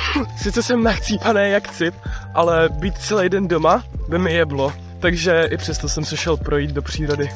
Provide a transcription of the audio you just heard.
Sice jsem nachcípaný jak cip, ale být celý den doma by mi jeblo. Takže i přesto jsem se šel projít do přírody.